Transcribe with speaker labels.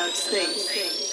Speaker 1: everything space.